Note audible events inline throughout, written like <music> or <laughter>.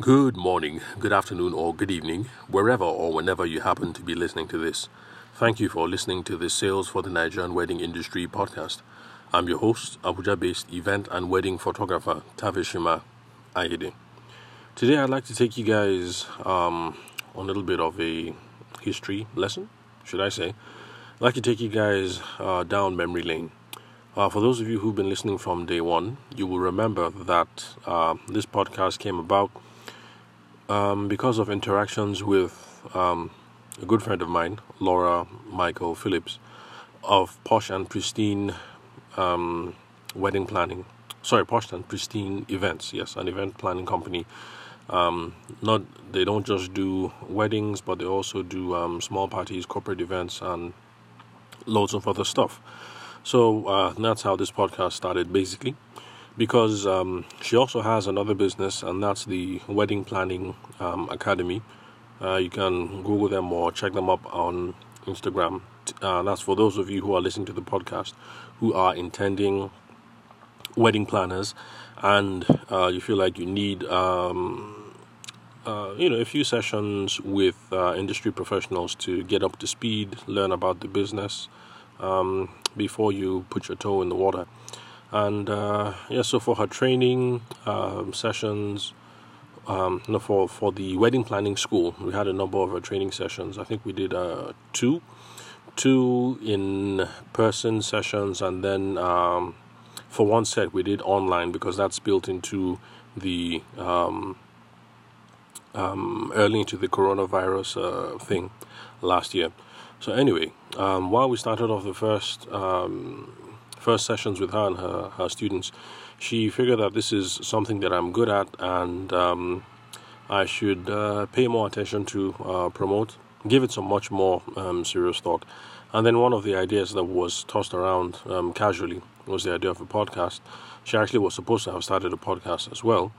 Good morning, good afternoon, or good evening, wherever or whenever you happen to be listening to this. Thank you for listening to the Sales for the Nigerian Wedding Industry podcast. I'm your host, Abuja based event and wedding photographer Tavishima Ayede. Today, I'd like to take you guys um, on a little bit of a history lesson, should I say. I'd like to take you guys uh, down memory lane. Uh, for those of you who've been listening from day one, you will remember that uh, this podcast came about um, because of interactions with um, a good friend of mine, Laura Michael Phillips, of Posh and Pristine um, Wedding Planning. Sorry, Posh and Pristine Events. Yes, an event planning company. Um, not they don't just do weddings, but they also do um, small parties, corporate events, and loads of other stuff. So uh, that's how this podcast started, basically. Because um, she also has another business, and that's the Wedding Planning um, Academy. Uh, you can Google them or check them up on Instagram. Uh, that's for those of you who are listening to the podcast who are intending wedding planners and uh, you feel like you need um, uh, you know a few sessions with uh, industry professionals to get up to speed learn about the business um, before you put your toe in the water. And uh, yeah, so for her training um, sessions, um, no, for for the wedding planning school, we had a number of her training sessions. I think we did uh, two, two in person sessions, and then um, for one set we did online because that's built into the um, um, early into the coronavirus uh, thing last year. So anyway, um, while we started off the first first sessions with her and her, her students, she figured that this is something that I'm good at and um, I should uh, pay more attention to uh, promote, give it some much more um, serious thought. And then one of the ideas that was tossed around um, casually was the idea of a podcast. She actually was supposed to have started a podcast as well,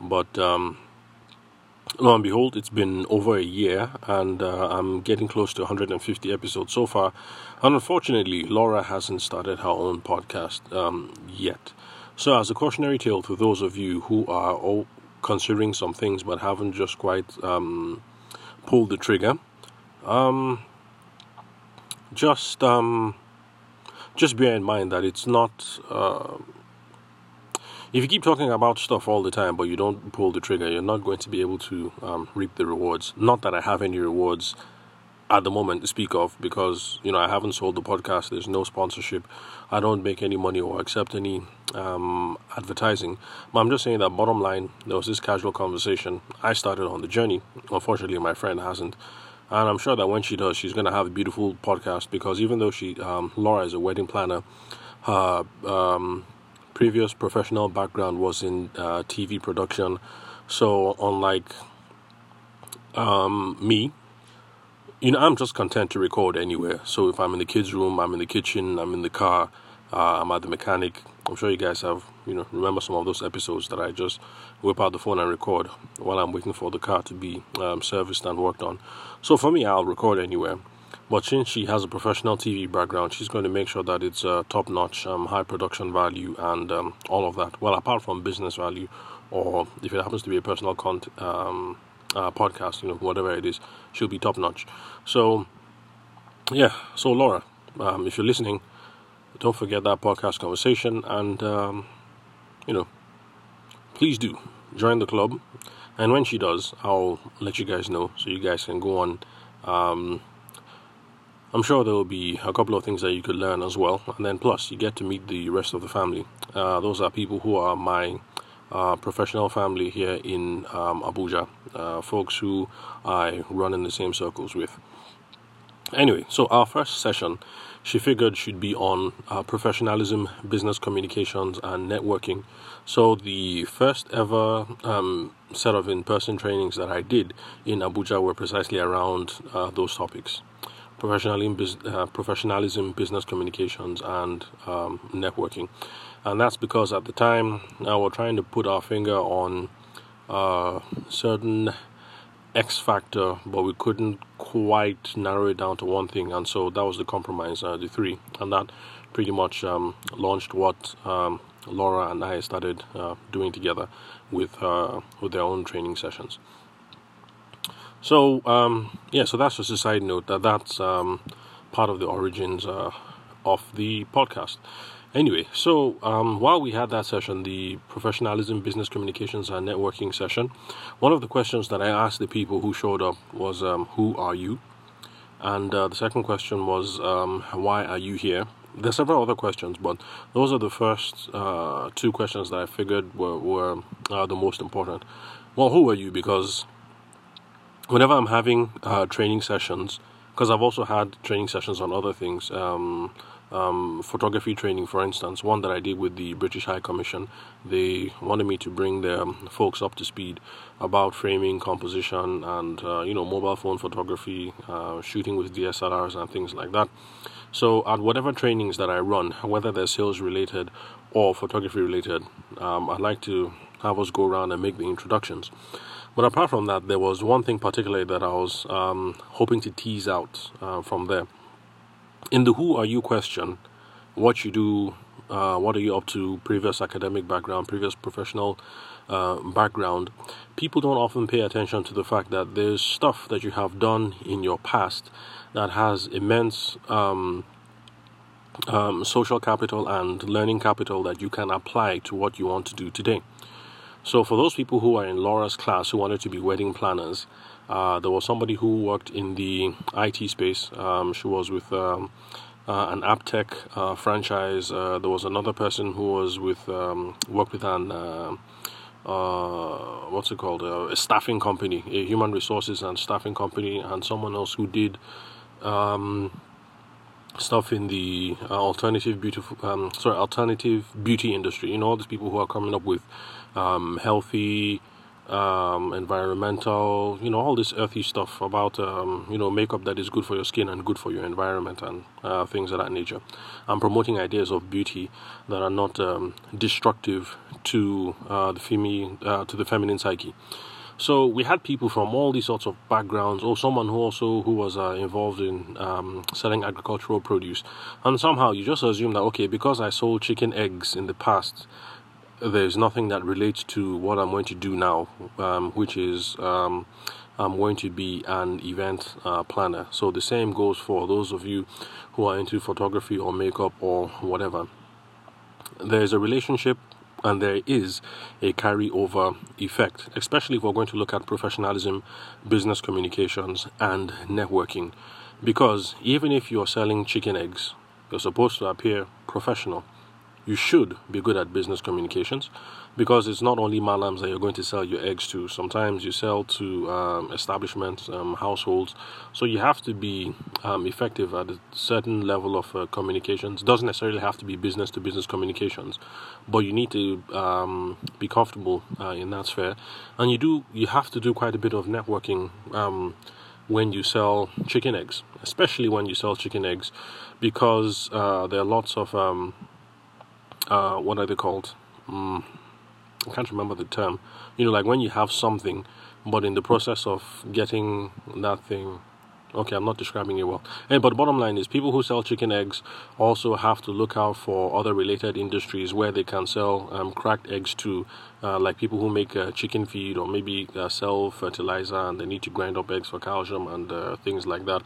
but um, lo and behold, it's been over a year, and uh, I'm getting close to 150 episodes so far. And unfortunately, Laura hasn't started her own podcast um, yet. So, as a cautionary tale to those of you who are considering some things but haven't just quite um, pulled the trigger, um, just um, just bear in mind that it's not. Uh, if you keep talking about stuff all the time but you don't pull the trigger, you're not going to be able to um, reap the rewards. Not that I have any rewards at the moment to speak of because you know I haven't sold the podcast. There's no sponsorship. I don't make any money or accept any um, advertising. But I'm just saying that bottom line, there was this casual conversation. I started on the journey. Unfortunately, my friend hasn't. And I'm sure that when she does, she's going to have a beautiful podcast because even though she, um, Laura, is a wedding planner, her um, previous professional background was in uh, TV production. So, unlike um, me, you know, I'm just content to record anywhere. So, if I'm in the kids' room, I'm in the kitchen, I'm in the car, uh, I'm at the mechanic. I'm sure you guys have, you know, remember some of those episodes that I just whip out the phone and record while I'm waiting for the car to be um, serviced and worked on. So, for me, I'll record anywhere. But since she has a professional TV background, she's going to make sure that it's uh, top notch, um, high production value, and um, all of that. Well, apart from business value, or if it happens to be a personal content um, uh, podcast, you know, whatever it is, she'll be top notch. So, yeah. So, Laura, um, if you're listening, don't forget that podcast conversation, and um, you know, please do join the club. And when she does, I'll let you guys know so you guys can go on um, I'm sure there will be a couple of things that you could learn as well. And then, plus, you get to meet the rest of the family. Uh, those are people who are my uh, professional family here in um, Abuja, uh, folks who I run in the same circles with. Anyway, so our first session, she figured should be on uh, professionalism, business communications, and networking. So the first ever um, set of in-person trainings that I did in Abuja were precisely around uh, those topics professionalism, uh, professionalism, business communications, and um, networking. And that's because at the time uh, we're trying to put our finger on uh, certain X factor, but we couldn't quite narrow it down to one thing. And so that was the compromise, uh, the three. And that pretty much um, launched what um, Laura and I started uh, doing together, with uh, with their own training sessions. So um, yeah, so that's just a side note that that's um, part of the origins uh, of the podcast. Anyway, so um, while we had that session, the professionalism, business communications, and networking session, one of the questions that I asked the people who showed up was, um, "Who are you?" And uh, the second question was, um, "Why are you here?" There's several other questions, but those are the first uh, two questions that I figured were, were uh, the most important. Well, who are you? Because whenever I'm having uh, training sessions, because I've also had training sessions on other things. Um, um, photography training, for instance, one that I did with the British High Commission. They wanted me to bring their folks up to speed about framing, composition, and uh, you know mobile phone photography, uh, shooting with DSLRs and things like that. So at whatever trainings that I run, whether they're sales related or photography related, um, I'd like to have us go around and make the introductions. But apart from that, there was one thing particularly that I was um, hoping to tease out uh, from there in the who are you question, what you do, uh, what are you up to, previous academic background, previous professional uh, background, people don't often pay attention to the fact that there's stuff that you have done in your past that has immense um, um, social capital and learning capital that you can apply to what you want to do today. So, for those people who are in Laura's class who wanted to be wedding planners, uh, there was somebody who worked in the IT space. Um, she was with um, uh, an Aptech uh, franchise. Uh, there was another person who was with um, worked with an uh, uh, what's it called a staffing company, a human resources and staffing company, and someone else who did um, stuff in the alternative beautiful um, sorry alternative beauty industry. You know all these people who are coming up with um, healthy um, environmental, you know, all this earthy stuff about, um, you know, makeup that is good for your skin and good for your environment and uh, things of that nature. I'm promoting ideas of beauty that are not um, destructive to uh, the femi- uh, to the feminine psyche. So we had people from all these sorts of backgrounds, or someone who also who was uh, involved in um, selling agricultural produce, and somehow you just assume that okay, because I sold chicken eggs in the past, there's nothing that relates to what I'm going to do now, um, which is um, I'm going to be an event uh, planner. So the same goes for those of you who are into photography or makeup or whatever. There's a relationship and there is a carryover effect, especially if we're going to look at professionalism, business communications, and networking. Because even if you're selling chicken eggs, you're supposed to appear professional you should be good at business communications because it's not only malams that you're going to sell your eggs to. Sometimes you sell to um, establishments, um, households. So you have to be um, effective at a certain level of uh, communications. Doesn't necessarily have to be business to business communications, but you need to um, be comfortable uh, in that sphere. And you do. You have to do quite a bit of networking um, when you sell chicken eggs, especially when you sell chicken eggs, because uh, there are lots of um, uh, what are they called? Mm, I can't remember the term. You know, like when you have something, but in the process of getting that thing Okay, I'm not describing it well. And, but bottom line is people who sell chicken eggs also have to look out for other related industries where they can sell um, cracked eggs to, uh, like people who make uh, chicken feed or maybe uh, sell fertilizer and they need to grind up eggs for calcium and uh, things like that.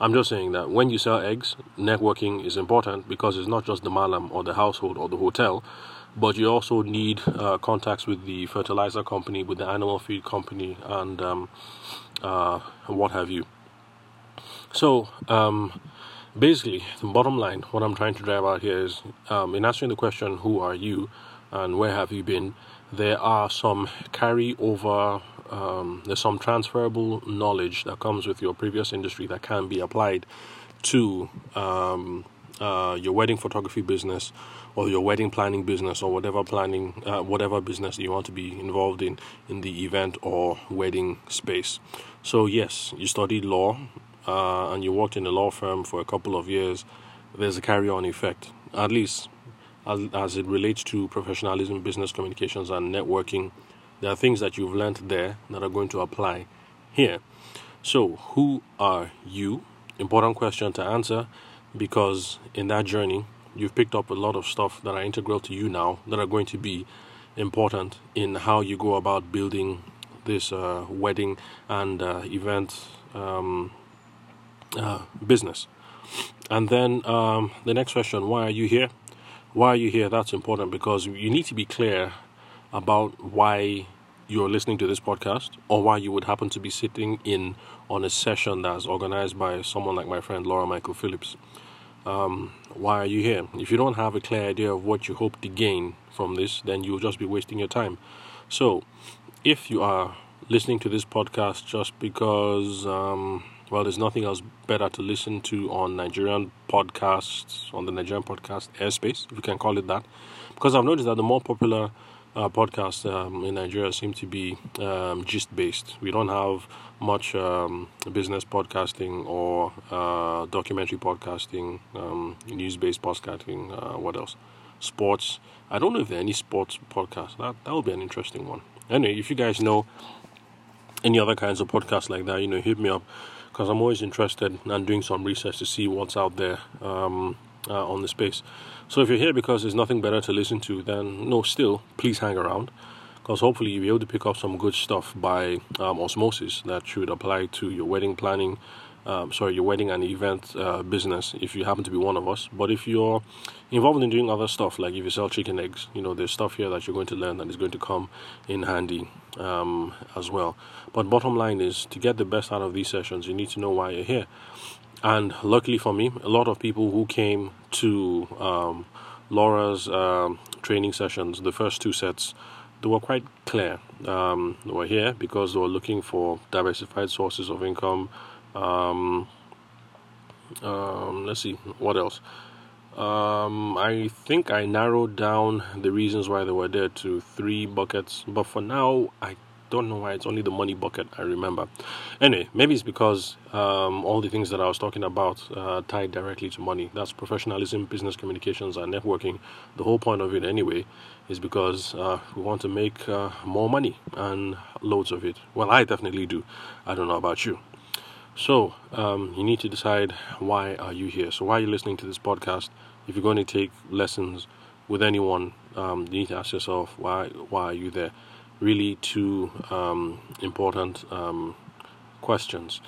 I'm just saying that when you sell eggs, networking is important because it's not just the malam or the household or the hotel but you also need uh, contacts with the fertilizer company, with the animal feed company, and um, uh, what have you. So, um, basically, the bottom line, what I'm trying to drive out here is um, in answering the question, who are you and where have you been, there are some carryover, um, there's some transferable knowledge that comes with your previous industry that can be applied to um, uh, your wedding photography business or your wedding planning business or whatever planning uh, whatever business you want to be involved in in the event or wedding space. So yes you studied law uh, and you worked in a law firm for a couple of years, there's a carry on effect, at least as, as it relates to professionalism, business communications, and networking. There are things that you've learned there that are going to apply here. So, who are you? Important question to answer because in that journey, you've picked up a lot of stuff that are integral to you now that are going to be important in how you go about building this uh, wedding and uh, event um, uh, business. And then um, the next question why are you here? Why are you here? That's important because you need to be clear about why you're listening to this podcast or why you would happen to be sitting in on a session that's organized by someone like my friend Laura Michael Phillips. Um, why are you here? If you don't have a clear idea of what you hope to gain from this, then you'll just be wasting your time. So, if you are listening to this podcast just because, um, well, there's nothing else better to listen to on Nigerian podcasts, on the Nigerian podcast airspace, if you can call it that, because I've noticed that the more popular uh, podcasts um, in Nigeria seem to be um, gist based. We don't have much um, business podcasting or uh, documentary podcasting, um, news based podcasting. Uh, what else? Sports. I don't know if there are any sports podcasts. That that would be an interesting one. Anyway, if you guys know any other kinds of podcasts like that, you know, hit me up because I'm always interested and doing some research to see what's out there um, uh, on the space. So if you're here because there's nothing better to listen to, then no, still please hang around because hopefully you'll be able to pick up some good stuff by um, osmosis that should apply to your wedding planning. Um, sorry, your wedding and event uh, business if you happen to be one of us. But if you're involved in doing other stuff, like if you sell chicken eggs, you know, there's stuff here that you're going to learn that is going to come in handy um, as well. But bottom line is to get the best out of these sessions, you need to know why you're here. And luckily for me, a lot of people who came to um, Laura's um, training sessions, the first two sets, they were quite clear. Um, they were here because they were looking for diversified sources of income. Um, um, let's see, what else? Um, I think I narrowed down the reasons why they were there to three buckets, but for now, I don't know why it's only the money bucket I remember. Anyway, maybe it's because um, all the things that I was talking about uh, tied directly to money. That's professionalism, business communications, and networking. The whole point of it, anyway, is because uh, we want to make uh, more money and loads of it. Well, I definitely do. I don't know about you. So um, you need to decide why are you here. So why are you listening to this podcast? If you're going to take lessons with anyone, um, you need to ask yourself why why are you there really two um, important um, questions.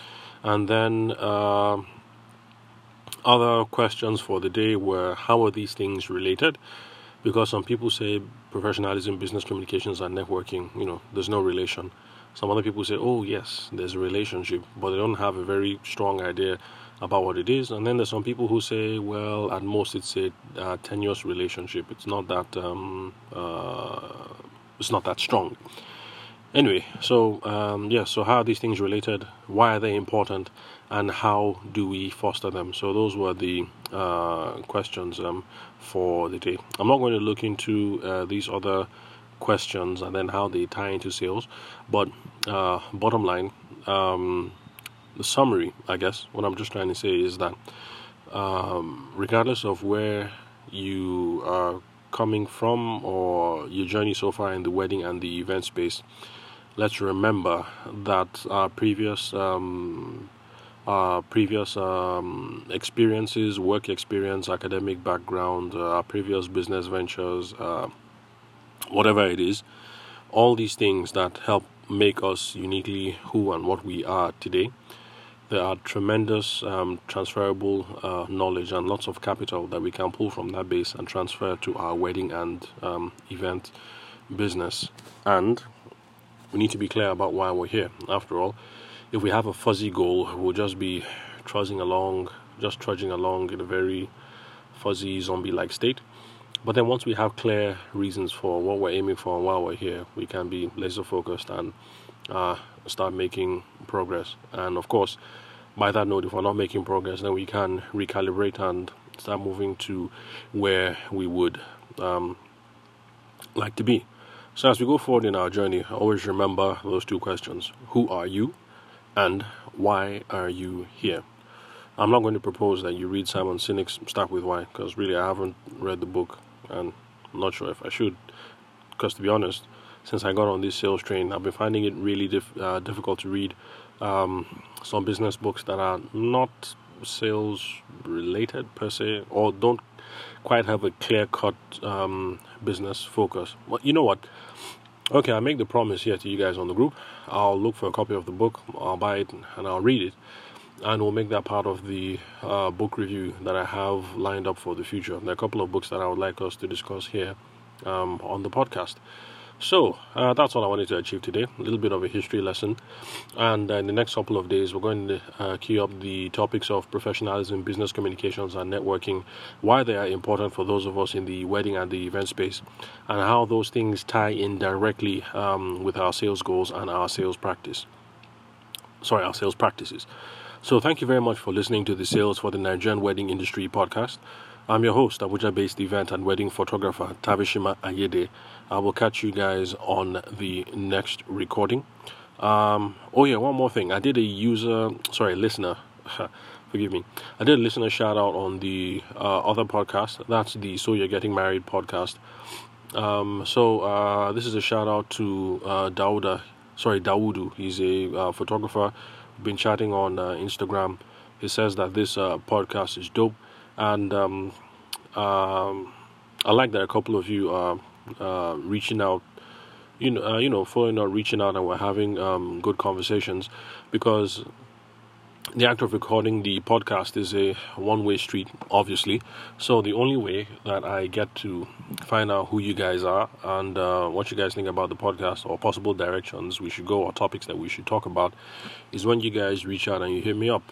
And then uh, other questions for the day were how are these things related? Because some people say professionalism, business communications, and networking, you know, there's no relation. Some other people say, oh, yes, there's a relationship, but they don't have a very strong idea about what it is. And then there's some people who say, well, at most it's a tenuous relationship. It's not that um, uh, it's not that strong. Anyway, so um, yeah, so how are these things related? Why are they important? And how do we foster them? So those were the uh, questions um, for the day. I'm not going to look into uh, these other questions and then how they tie into sales, but uh, bottom line, um, the summary, I guess, what I'm just trying to say is that um, regardless of where you are coming from or your journey so far in the wedding and the event space, let's remember that our previous um, our previous um, experiences, work experience, academic background, uh, our previous business ventures, uh, whatever it is, all these things that help make us uniquely who and what we are today there are tremendous um, transferable uh, knowledge and lots of capital that we can pull from that base and transfer to our wedding and um, event business. And we need to be clear about why we're here. After all, if we have a fuzzy goal, we'll just be trudging along, just trudging along in a very fuzzy zombie like state. But then once we have clear reasons for what we're aiming for and why we're here, we can be laser focused and uh, start making progress. And of course, by that note, if we're not making progress, then we can recalibrate and start moving to where we would um, like to be. So, as we go forward in our journey, always remember those two questions Who are you? and why are you here? I'm not going to propose that you read Simon Sinek's Start With Why, because really I haven't read the book and I'm not sure if I should. Because to be honest, since I got on this sales train, I've been finding it really dif- uh, difficult to read um, some business books that are not sales related per se, or don't quite have a clear cut um, business focus. Well, you know what? Okay, I make the promise here to you guys on the group. I'll look for a copy of the book, I'll buy it, and I'll read it. And we'll make that part of the uh, book review that I have lined up for the future. There are a couple of books that I would like us to discuss here um, on the podcast. So uh, that's all I wanted to achieve today. A little bit of a history lesson, and uh, in the next couple of days, we're going to uh, key up the topics of professionalism, business communications, and networking. Why they are important for those of us in the wedding and the event space, and how those things tie in directly um, with our sales goals and our sales practice. Sorry, our sales practices. So thank you very much for listening to the Sales for the Nigerian Wedding Industry podcast. I'm your host, Abuja based event and wedding photographer Tavishima Ayede. I will catch you guys on the next recording. Um, oh, yeah, one more thing. I did a user, sorry, listener, <laughs> forgive me. I did a listener shout out on the uh, other podcast. That's the So You're Getting Married podcast. Um, so uh, this is a shout out to uh, Dauda, sorry, Dawudu. He's a uh, photographer. Been chatting on uh, Instagram. He says that this uh, podcast is dope and um, um, I like that a couple of you are uh, reaching out, you know, uh, you know, following up, reaching out, and we're having um, good conversations because the act of recording the podcast is a one-way street, obviously. So the only way that I get to find out who you guys are and uh, what you guys think about the podcast or possible directions we should go or topics that we should talk about is when you guys reach out and you hit me up.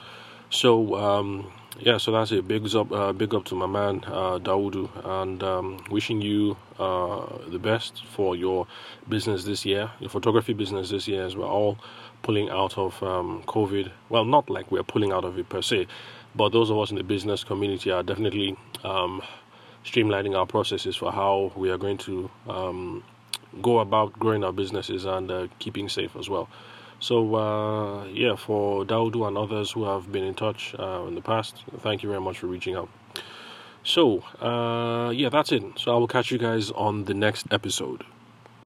So um, yeah, so that's it. Big up, uh, big up to my man uh, Daudu, and um, wishing you uh, the best for your business this year, your photography business this year, as we're all pulling out of um, COVID. Well, not like we're pulling out of it per se, but those of us in the business community are definitely um, streamlining our processes for how we are going to um, go about growing our businesses and uh, keeping safe as well. So, uh, yeah, for Daudu and others who have been in touch uh, in the past, thank you very much for reaching out. So, uh, yeah, that's it. So, I will catch you guys on the next episode.